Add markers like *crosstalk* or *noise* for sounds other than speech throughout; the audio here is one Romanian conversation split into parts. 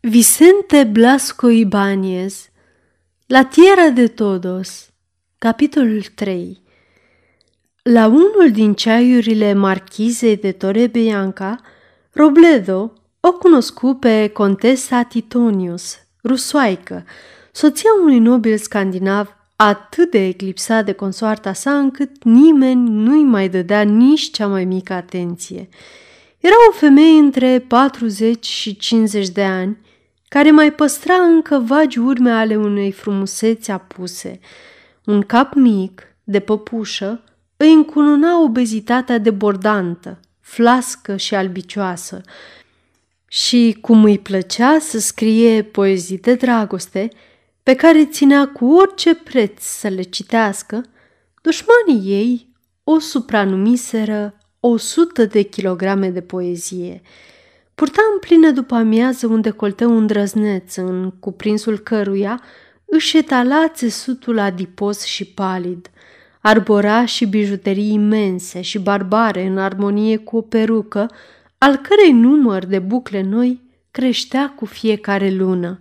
Vicente Blasco Ibáñez La Tierra de Todos Capitolul 3 La unul din ceaiurile marchizei de Torre Bianca, Robledo o cunoscu pe contesa Titonius, rusoaică, soția unui nobil scandinav atât de eclipsat de consoarta sa încât nimeni nu-i mai dădea nici cea mai mică atenție. Era o femeie între 40 și 50 de ani, care mai păstra încă vagi urme ale unei frumuseți apuse. Un cap mic, de păpușă, îi încununa obezitatea debordantă, flască și albicioasă. Și cum îi plăcea să scrie poezii de dragoste, pe care ținea cu orice preț să le citească, dușmanii ei o supranumiseră o sută de kilograme de poezie. Purta în plină după amiază un decolteu îndrăzneț, în cuprinsul căruia își etala țesutul adipos și palid. Arbora și bijuterii imense și barbare în armonie cu o perucă, al cărei număr de bucle noi creștea cu fiecare lună.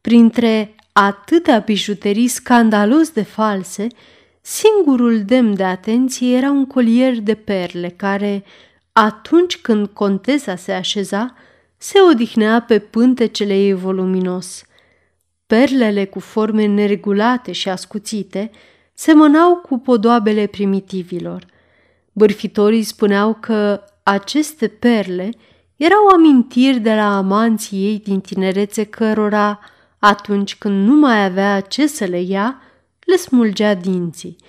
Printre atâtea bijuterii scandalos de false, singurul demn de atenție era un colier de perle care, atunci când contesa se așeza, se odihnea pe pântecele ei voluminos. Perlele cu forme neregulate și ascuțite semănau cu podoabele primitivilor. Bârfitorii spuneau că aceste perle erau amintiri de la amanții ei din tinerețe cărora, atunci când nu mai avea ce să le ia, le smulgea dinții –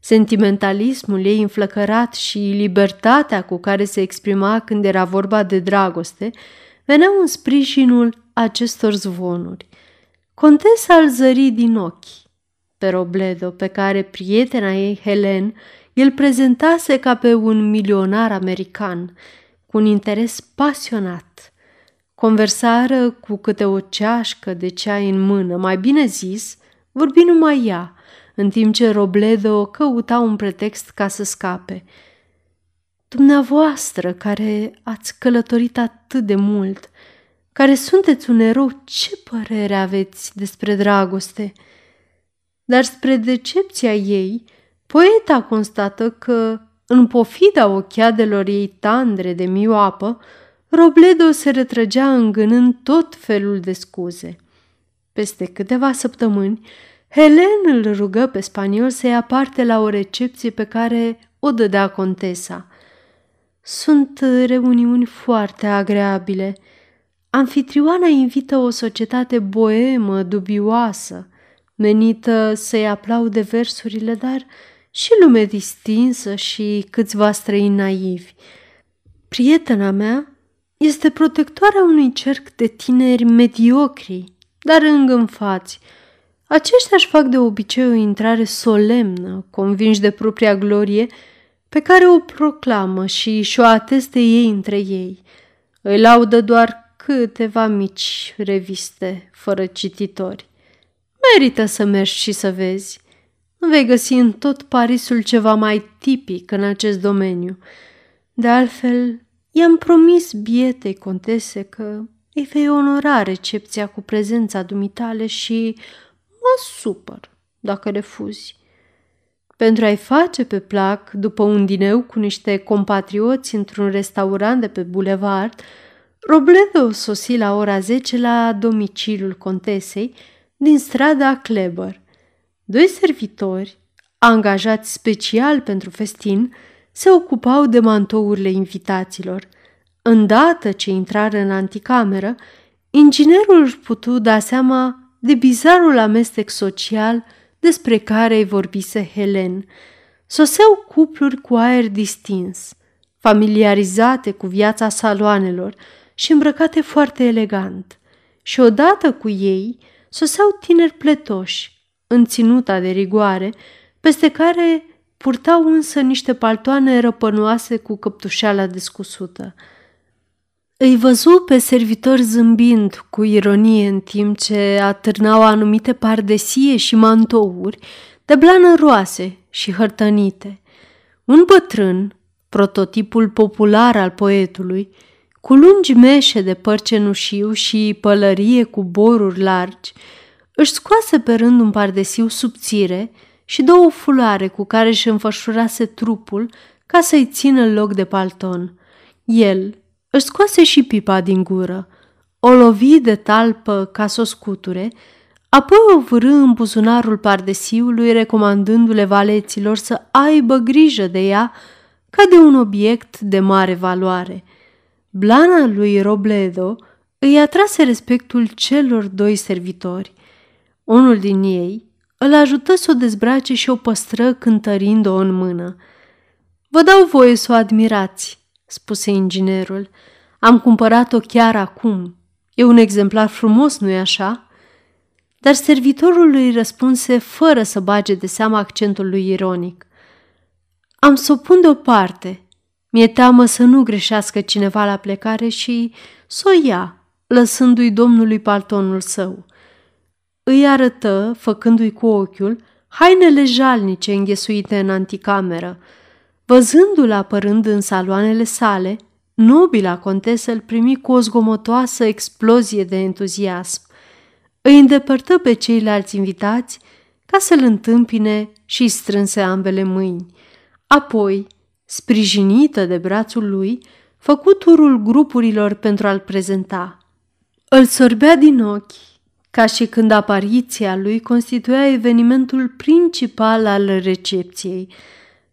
Sentimentalismul ei înflăcărat și libertatea cu care se exprima când era vorba de dragoste veneau în sprijinul acestor zvonuri. Contesa îl zări din ochi pe Robledo, pe care prietena ei, Helen, îl prezentase ca pe un milionar american, cu un interes pasionat. Conversară cu câte o ceașcă de ceai în mână, mai bine zis, vorbi numai ea – în timp ce Robledo căuta un pretext ca să scape. Dumneavoastră, care ați călătorit atât de mult, care sunteți un erou, ce părere aveți despre dragoste? Dar spre decepția ei, poeta constată că, în pofida ochiadelor ei tandre de mioapă, Robledo se retrăgea îngânând tot felul de scuze. Peste câteva săptămâni, Helen îl rugă pe spaniol să ia parte la o recepție pe care o dădea contesa. Sunt reuniuni foarte agreabile. Anfitrioana invită o societate boemă, dubioasă, menită să-i aplaude versurile, dar și lume distinsă și câțiva străini naivi. Prietena mea este protectoarea unui cerc de tineri mediocri, dar îngânfați, aceștia își fac de obicei o intrare solemnă, convinși de propria glorie, pe care o proclamă și și-o ateste ei între ei. Îi laudă doar câteva mici reviste fără cititori. Merită să mergi și să vezi. Vei găsi în tot Parisul ceva mai tipic în acest domeniu. De altfel, i-am promis bietei contese că îi vei onora recepția cu prezența dumitale și mă supăr dacă refuzi. Pentru a-i face pe plac, după un dineu cu niște compatrioți într-un restaurant de pe bulevard, Robledo sosi la ora 10 la domiciliul contesei din strada Kleber. Doi servitori, angajați special pentru festin, se ocupau de mantourile invitaților. Îndată ce intrară în anticameră, inginerul își putu da seama de bizarul amestec social despre care îi vorbise Helen. Soseau cupluri cu aer distins, familiarizate cu viața saloanelor și îmbrăcate foarte elegant. Și odată cu ei soseau tineri pletoși, în ținuta de rigoare, peste care purtau însă niște paltoane răpănoase cu căptușeala descusută. Îi văzu pe servitor zâmbind cu ironie în timp ce atârnau anumite pardesie și mantouri de blană roase și hărtănite. Un bătrân, prototipul popular al poetului, cu lungi meșe de păr cenușiu și pălărie cu boruri largi, își scoase pe rând un pardesiu subțire și două fuloare cu care își înfășurase trupul ca să-i țină loc de palton. El își scoase și pipa din gură, o lovi de talpă ca să o scuture, apoi o vârâ în buzunarul pardesiului, recomandându-le valeților să aibă grijă de ea ca de un obiect de mare valoare. Blana lui Robledo îi atrase respectul celor doi servitori. Unul din ei îl ajută să o dezbrace și o păstră cântărind-o în mână. Vă dau voie să o admirați, spuse inginerul. Am cumpărat-o chiar acum. E un exemplar frumos, nu-i așa? Dar servitorul îi răspunse fără să bage de seama accentul lui ironic. Am să o pun deoparte. Mi-e teamă să nu greșească cineva la plecare și să o ia, lăsându-i domnului paltonul său. Îi arătă, făcându-i cu ochiul, hainele jalnice înghesuite în anticameră. Văzându-l apărând în saloanele sale, nobila contesă îl primi cu o zgomotoasă explozie de entuziasm. Îi îndepărtă pe ceilalți invitați ca să-l întâmpine și strânse ambele mâini. Apoi, sprijinită de brațul lui, făcu turul grupurilor pentru a-l prezenta. Îl sorbea din ochi, ca și când apariția lui constituia evenimentul principal al recepției.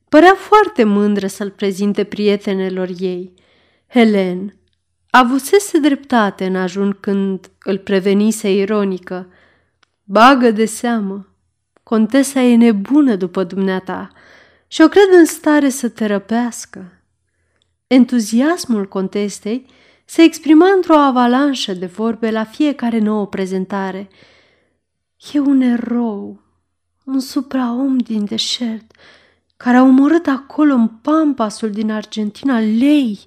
Părea foarte mândră să-l prezinte prietenelor ei. Helen avusese dreptate în ajun când îl prevenise ironică. Bagă de seamă, contesa e nebună după dumneata și o cred în stare să te răpească. Entuziasmul contestei se exprima într-o avalanșă de vorbe la fiecare nouă prezentare. E un erou, un supraom din deșert, care a omorât acolo în pampasul din Argentina lei,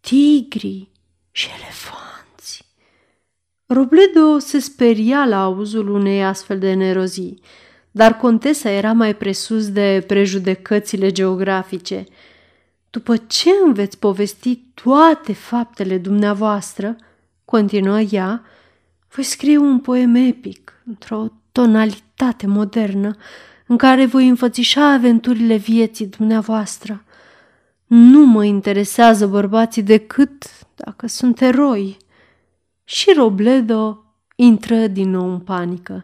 tigri și elefanți. Robledo se speria la auzul unei astfel de nerozii dar contesa era mai presus de prejudecățile geografice. După ce îmi veți povesti toate faptele dumneavoastră, continuă ea, voi scrie un poem epic, într-o tonalitate modernă, în care voi înfățișa aventurile vieții dumneavoastră. Nu mă interesează bărbații decât dacă sunt eroi. Și Robledo intră din nou în panică.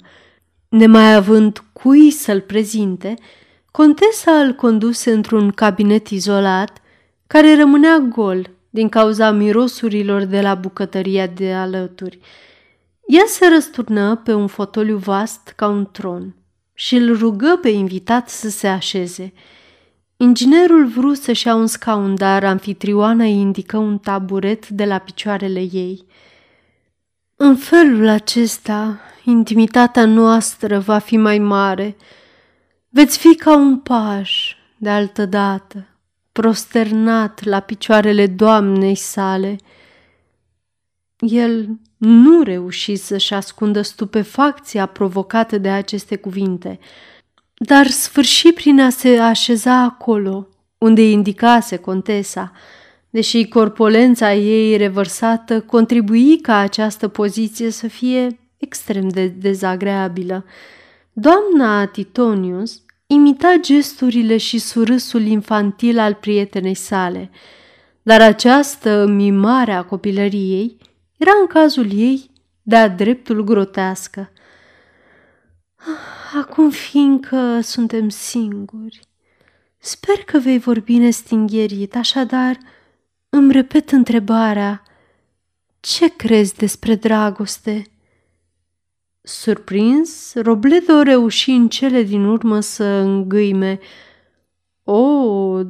Nemai având cui să-l prezinte, contesa îl conduse într-un cabinet izolat, care rămânea gol din cauza mirosurilor de la bucătăria de alături. Ea se răsturnă pe un fotoliu vast ca un tron și îl rugă pe invitat să se așeze. Inginerul vrut să-și ia un scaun, dar anfitrioana îi indică un taburet de la picioarele ei. În felul acesta, intimitatea noastră va fi mai mare. Veți fi ca un paș de altă dată, prosternat la picioarele doamnei sale. El nu reuși să-și ascundă stupefacția provocată de aceste cuvinte, dar sfârși prin a se așeza acolo, unde indicase contesa, deși corpolența ei revărsată contribui ca această poziție să fie extrem de dezagreabilă. Doamna Titonius imita gesturile și surâsul infantil al prietenei sale, dar această mimare a copilăriei era în cazul ei de-a dreptul grotească. Acum fiindcă suntem singuri, sper că vei vorbi nestingherit, așadar îmi repet întrebarea, ce crezi despre dragoste?" Surprins, Robledo reuși în cele din urmă să îngâime. O,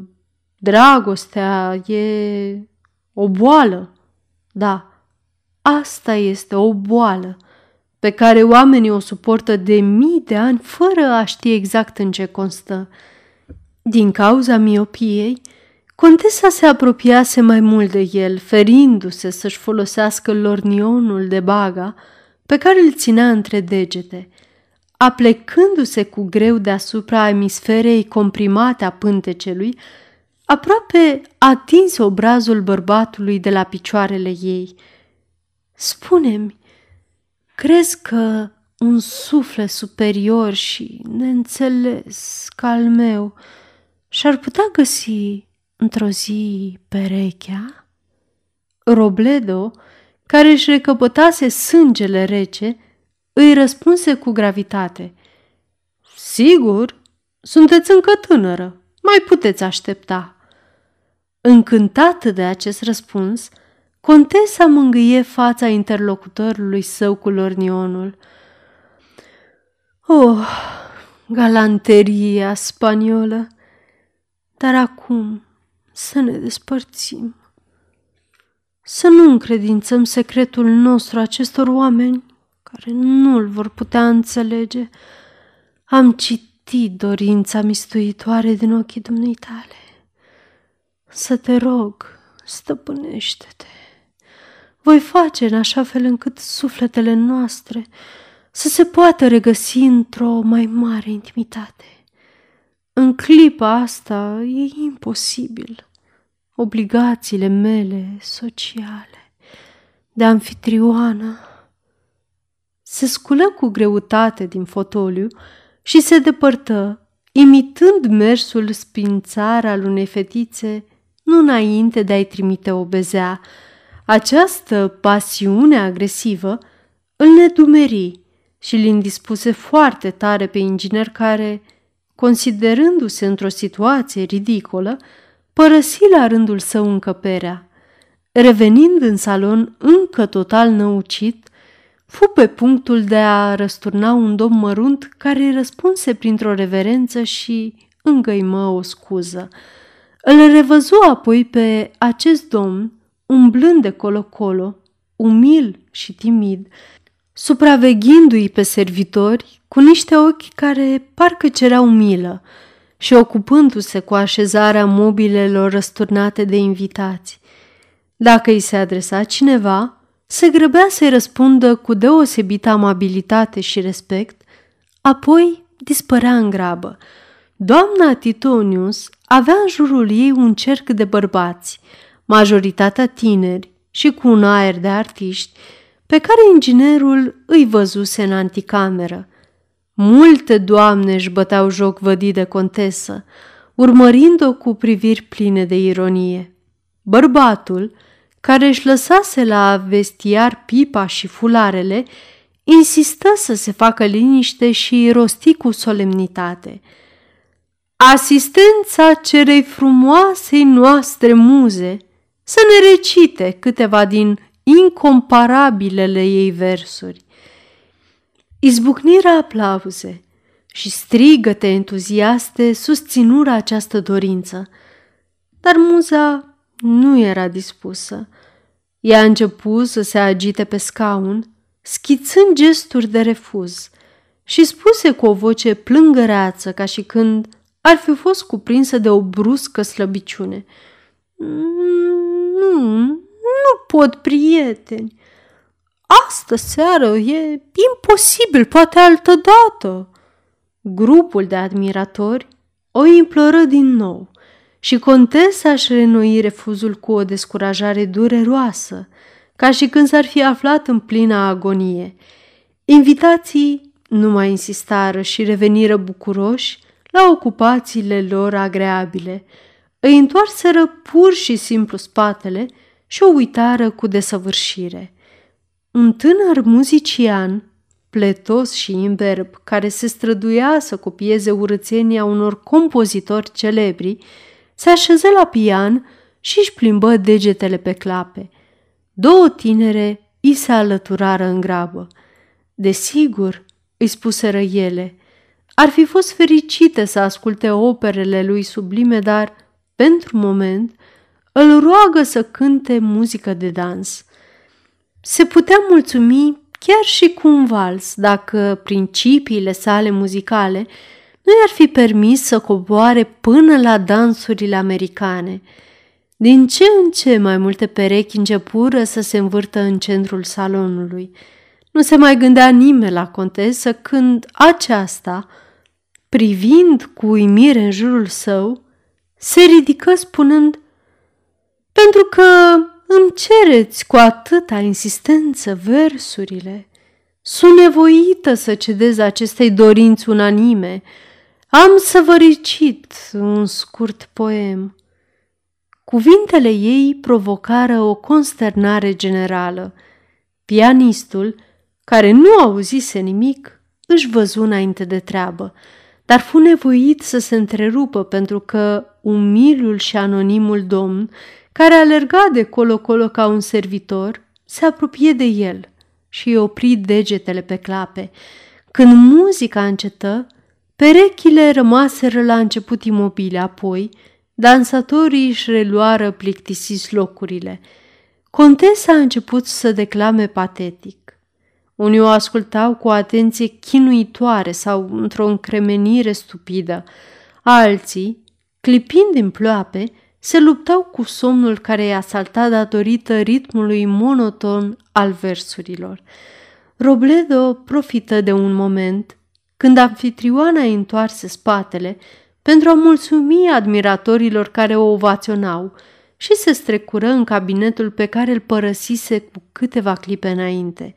dragostea e o boală. Da, asta este o boală pe care oamenii o suportă de mii de ani fără a ști exact în ce constă. Din cauza miopiei, contesa se apropiase mai mult de el, ferindu-se să-și folosească lornionul de baga, pe care îl ținea între degete, aplecându-se cu greu deasupra emisferei comprimate a pântecelui, aproape atinse obrazul bărbatului de la picioarele ei. Spune-mi, crezi că un suflet superior și neînțeles ca al meu și-ar putea găsi într-o zi perechea? Robledo, care își recăpătase sângele rece, îi răspunse cu gravitate. Sigur, sunteți încă tânără, mai puteți aștepta. Încântată de acest răspuns, contesa mângâie fața interlocutorului său cu lornionul. Oh, galanteria spaniolă! Dar acum să ne despărțim. Să nu încredințăm secretul nostru acestor oameni care nu-l vor putea înțelege. Am citit dorința mistuitoare din ochii dumneitale. Să te rog, stăpânește-te. Voi face în așa fel încât sufletele noastre să se poată regăsi într-o mai mare intimitate. În clipa asta e imposibil. Obligațiile mele sociale de anfitrioană se sculă cu greutate din fotoliu și se depărtă, imitând mersul spințar al unei fetițe, nu înainte de a-i trimite o bezea. Această pasiune agresivă îl nedumeri și îl indispuse foarte tare pe inginer care, considerându-se într-o situație ridicolă, părăsi la rândul său încăperea. Revenind în salon încă total năucit, fu pe punctul de a răsturna un domn mărunt care îi răspunse printr-o reverență și îngăimă o scuză. Îl revăzu apoi pe acest domn, umblând de colo-colo, umil și timid, supraveghindu-i pe servitori cu niște ochi care parcă cereau milă și ocupându-se cu așezarea mobilelor răsturnate de invitați. Dacă îi se adresa cineva, se grăbea să-i răspundă cu deosebită amabilitate și respect, apoi dispărea în grabă. Doamna Titonius avea în jurul ei un cerc de bărbați, majoritatea tineri și cu un aer de artiști, pe care inginerul îi văzuse în anticameră. Multe doamne își băteau joc vădit de contesă, urmărind-o cu priviri pline de ironie. Bărbatul, care își lăsase la vestiar pipa și fularele, insistă să se facă liniște și rosti cu solemnitate. Asistența cerei frumoasei noastre muze să ne recite câteva din incomparabilele ei versuri. Izbucnirea aplauze și strigăte entuziaste susținură această dorință, dar muza nu era dispusă. Ea a început să se agite pe scaun, schițând gesturi de refuz și spuse cu o voce plângăreață ca și când ar fi fost cuprinsă de o bruscă slăbiciune. Nu, nu pot, prieteni. Astă seară e imposibil, poate altă dată. Grupul de admiratori o imploră din nou și contesa își renoi refuzul cu o descurajare dureroasă, ca și când s-ar fi aflat în plină agonie. Invitații nu mai insistară și reveniră bucuroși la ocupațiile lor agreabile. Îi întoarseră pur și simplu spatele și o uitară cu desăvârșire. Un tânăr muzician, pletos și imberb, care se străduia să copieze urățenia unor compozitori celebri, se așeză la pian și își plimbă degetele pe clape. Două tinere i se alăturară în grabă. Desigur, îi spuseră ele, ar fi fost fericite să asculte operele lui sublime, dar, pentru moment, îl roagă să cânte muzică de dans. Se putea mulțumi chiar și cu un vals dacă principiile sale muzicale nu i-ar fi permis să coboare până la dansurile americane. Din ce în ce mai multe perechi începură să se învârtă în centrul salonului. Nu se mai gândea nimeni la contesă când aceasta, privind cu uimire în jurul său, se ridică spunând Pentru că îmi cereți cu atâta insistență versurile. Sunt nevoită să cedez acestei dorinți unanime. Am să vă recit un scurt poem. Cuvintele ei provocară o consternare generală. Pianistul, care nu auzise nimic, își văzu înainte de treabă, dar fu nevoit să se întrerupă pentru că umilul și anonimul domn, care alerga de colo-colo ca un servitor, se apropie de el și îi opri degetele pe clape. Când muzica încetă, perechile rămaseră la început imobile, apoi dansatorii își reluară plictisiți locurile. Contesa a început să declame patetic. Unii o ascultau cu o atenție chinuitoare sau într-o încremenire stupidă. Alții, clipind din ploape, se luptau cu somnul care i-a saltat datorită ritmului monoton al versurilor. Robledo profită de un moment când anfitrioana îi întoarse spatele pentru a mulțumi admiratorilor care o ovaționau și se strecură în cabinetul pe care îl părăsise cu câteva clipe înainte –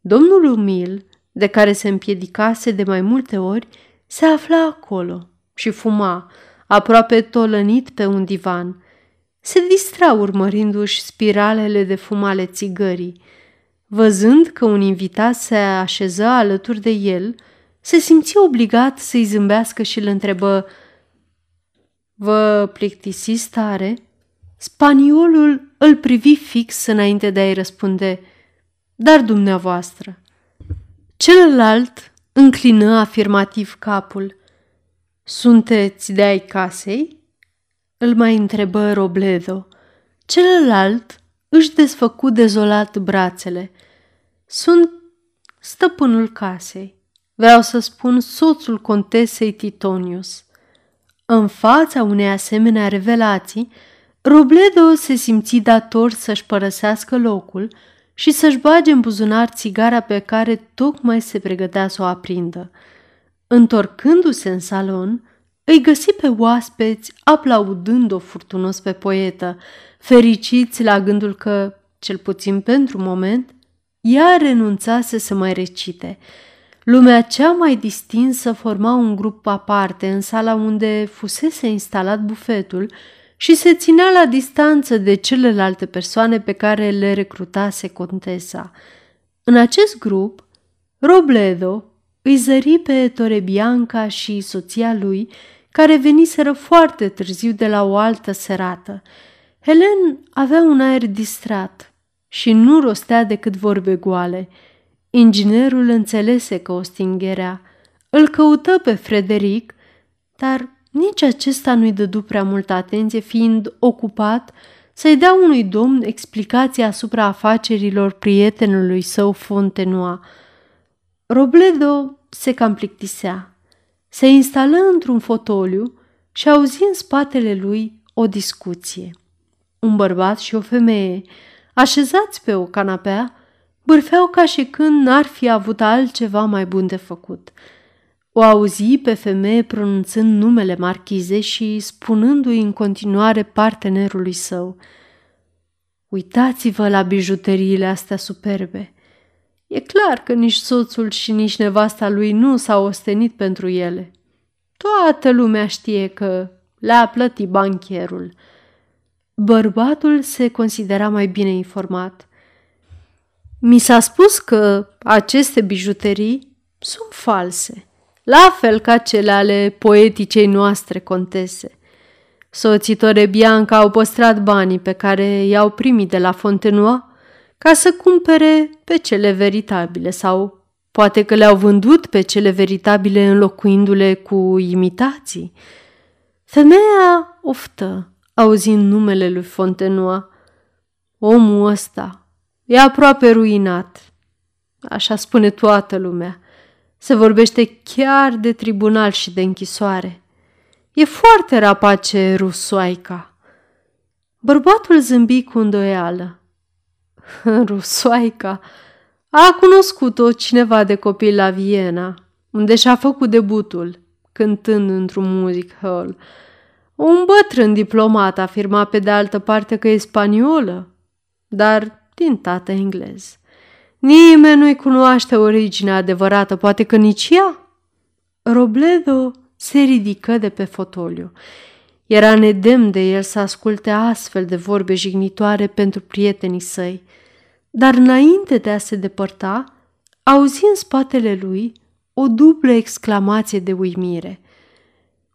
Domnul umil, de care se împiedicase de mai multe ori, se afla acolo și fuma, aproape tolănit pe un divan. Se distra urmărindu-și spiralele de fum ale țigării. Văzând că un invitat se așeză alături de el, se simți obligat să-i zâmbească și îl întrebă Vă plictisiți tare?" Spaniolul îl privi fix înainte de a-i răspunde – dar dumneavoastră. Celălalt înclină afirmativ capul. Sunteți de ai casei? Îl mai întrebă Robledo. Celălalt își desfăcu dezolat brațele. Sunt stăpânul casei. Vreau să spun soțul contesei Titonius. În fața unei asemenea revelații, Robledo se simți dator să-și părăsească locul și să-și bage în buzunar țigara pe care tocmai se pregătea să o aprindă. Întorcându-se în salon, îi găsi pe oaspeți aplaudând-o furtunos pe poetă, fericiți la gândul că, cel puțin pentru moment, ea renunțase să mai recite. Lumea cea mai distinsă forma un grup aparte în sala unde fusese instalat bufetul și se ținea la distanță de celelalte persoane pe care le recrutase contesa. În acest grup, Robledo îi zări pe Torebianca și soția lui, care veniseră foarte târziu de la o altă serată. Helen avea un aer distrat și nu rostea decât vorbe goale. Inginerul înțelese că o stingerea. Îl căută pe Frederic, dar nici acesta nu-i dădu prea multă atenție, fiind ocupat să-i dea unui domn explicații asupra afacerilor prietenului său Fontenoa. Robledo se cam plictisea. Se instală într-un fotoliu și auzi în spatele lui o discuție. Un bărbat și o femeie, așezați pe o canapea, bârfeau ca și când n-ar fi avut altceva mai bun de făcut – o auzi pe femeie pronunțând numele marchize și spunându-i în continuare partenerului său. Uitați-vă la bijuteriile astea superbe. E clar că nici soțul și nici nevasta lui nu s-au ostenit pentru ele. Toată lumea știe că le-a plătit bancherul. Bărbatul se considera mai bine informat. Mi s-a spus că aceste bijuterii sunt false la fel ca cele ale poeticei noastre contese. Soții Bianca au păstrat banii pe care i-au primit de la Fontenoa ca să cumpere pe cele veritabile sau poate că le-au vândut pe cele veritabile înlocuindu-le cu imitații. Femeia oftă, auzind numele lui Fontenoa. Omul ăsta e aproape ruinat, așa spune toată lumea. Se vorbește chiar de tribunal și de închisoare. E foarte rapace rusoaica. Bărbatul zâmbi cu îndoială. *laughs* Rusoaica a cunoscut-o cineva de copil la Viena, unde și-a făcut debutul, cântând într-un music hall. Un bătrân diplomat afirma pe de altă parte că e spaniolă, dar din tată englez. Nimeni nu-i cunoaște originea adevărată, poate că nici ea. Robledo se ridică de pe fotoliu. Era nedemn de el să asculte astfel de vorbe jignitoare pentru prietenii săi, dar înainte de a se depărta, auzi în spatele lui o dublă exclamație de uimire.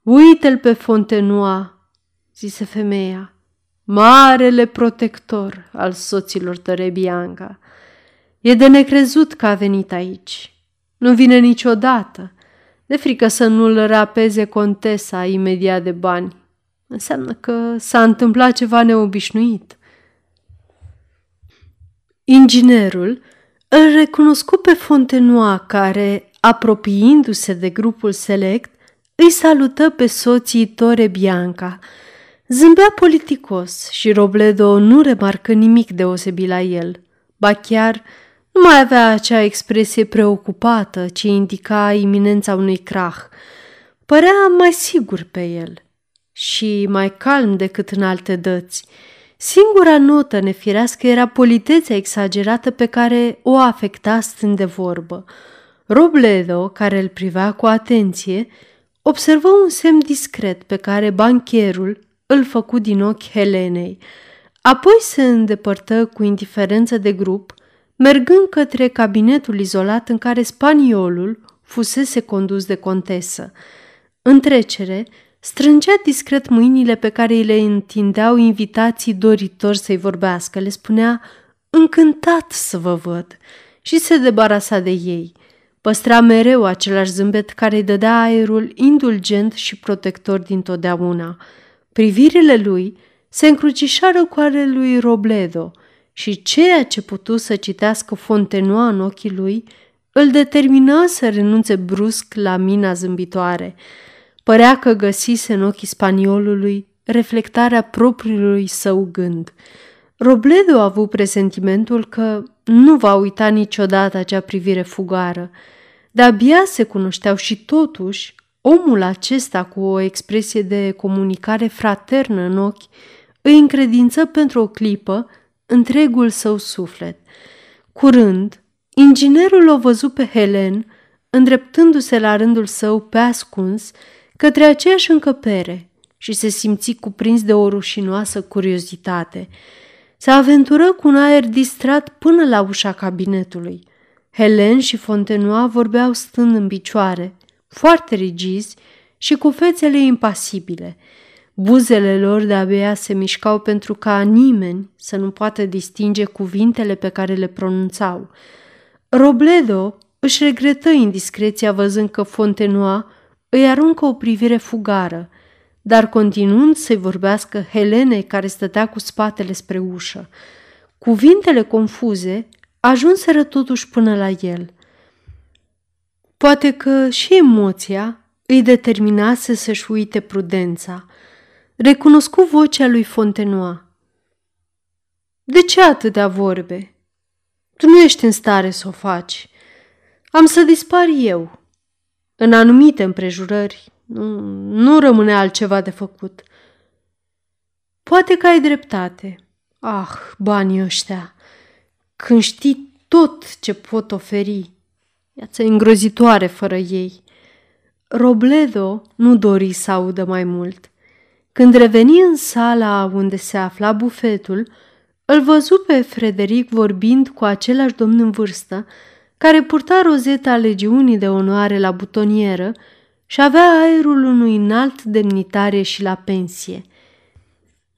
Uite-l pe Fontenoa, zise femeia, marele protector al soților tăre Bianca. E de necrezut că a venit aici. Nu vine niciodată, de frică să nu-l rapeze contesa imediat de bani. Înseamnă că s-a întâmplat ceva neobișnuit. Inginerul îl recunoscu pe Fontenoa care, apropiindu-se de grupul select, îi salută pe soții Tore Bianca. Zâmbea politicos și Robledo nu remarcă nimic deosebit la el. Ba chiar nu mai avea acea expresie preocupată ce indica iminența unui crah. Părea mai sigur pe el și mai calm decât în alte dăți. Singura notă nefirească era politețea exagerată pe care o afecta stând de vorbă. Robledo, care îl privea cu atenție, observă un semn discret pe care bancherul îl făcu din ochi Helenei. Apoi se îndepărtă cu indiferență de grup, mergând către cabinetul izolat în care spaniolul fusese condus de contesă. În trecere, strângea discret mâinile pe care îi le întindeau invitații doritori să-i vorbească. Le spunea, încântat să vă văd, și se debarasa de ei. Păstra mereu același zâmbet care îi dădea aerul indulgent și protector dintotdeauna. Privirile lui se încrucișară cu ale lui Robledo și ceea ce putu să citească Fontenoa în ochii lui îl determina să renunțe brusc la mina zâmbitoare – Părea că găsise în ochii spaniolului reflectarea propriului său gând. Robledo a avut presentimentul că nu va uita niciodată acea privire fugară. De-abia se cunoșteau și totuși omul acesta cu o expresie de comunicare fraternă în ochi îi încredință pentru o clipă întregul său suflet. Curând, inginerul o văzut pe Helen, îndreptându-se la rândul său pe ascuns, către aceeași încăpere și se simți cuprins de o rușinoasă curiozitate. Se aventură cu un aer distrat până la ușa cabinetului. Helen și Fontenoa vorbeau stând în picioare, foarte rigizi și cu fețele impasibile. Buzele lor de-abia se mișcau pentru ca nimeni să nu poată distinge cuvintele pe care le pronunțau. Robledo își regretă indiscreția văzând că Fontenoa îi aruncă o privire fugară, dar continuând să-i vorbească Helene care stătea cu spatele spre ușă. Cuvintele confuze ajunseră totuși până la el. Poate că și emoția îi determinase să-și uite prudența. Recunoscu vocea lui Fontenoa. De ce atâtea vorbe? Tu nu ești în stare să o faci. Am să dispar eu, în anumite împrejurări nu, nu rămâne altceva de făcut. Poate că ai dreptate. Ah, banii ăștia! Când știi tot ce pot oferi, viața îngrozitoare fără ei. Robledo nu dori să audă mai mult. Când reveni în sala unde se afla bufetul, îl văzu pe Frederic vorbind cu același domn în vârstă, care purta rozeta legiunii de onoare la butonieră și avea aerul unui înalt demnitare și la pensie.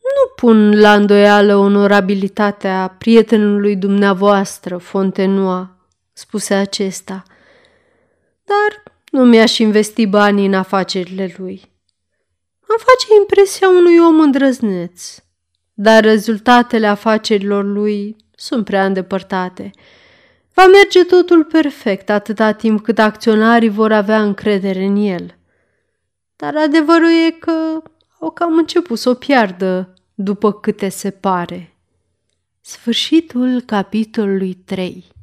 Nu pun la îndoială onorabilitatea prietenului dumneavoastră, Fontenoa, spuse acesta, dar nu mi-aș investi banii în afacerile lui. Îmi face impresia unui om îndrăzneț, dar rezultatele afacerilor lui sunt prea îndepărtate – Va merge totul perfect atâta timp cât acționarii vor avea încredere în el. Dar adevărul e că au cam început să o piardă după câte se pare. Sfârșitul capitolului 3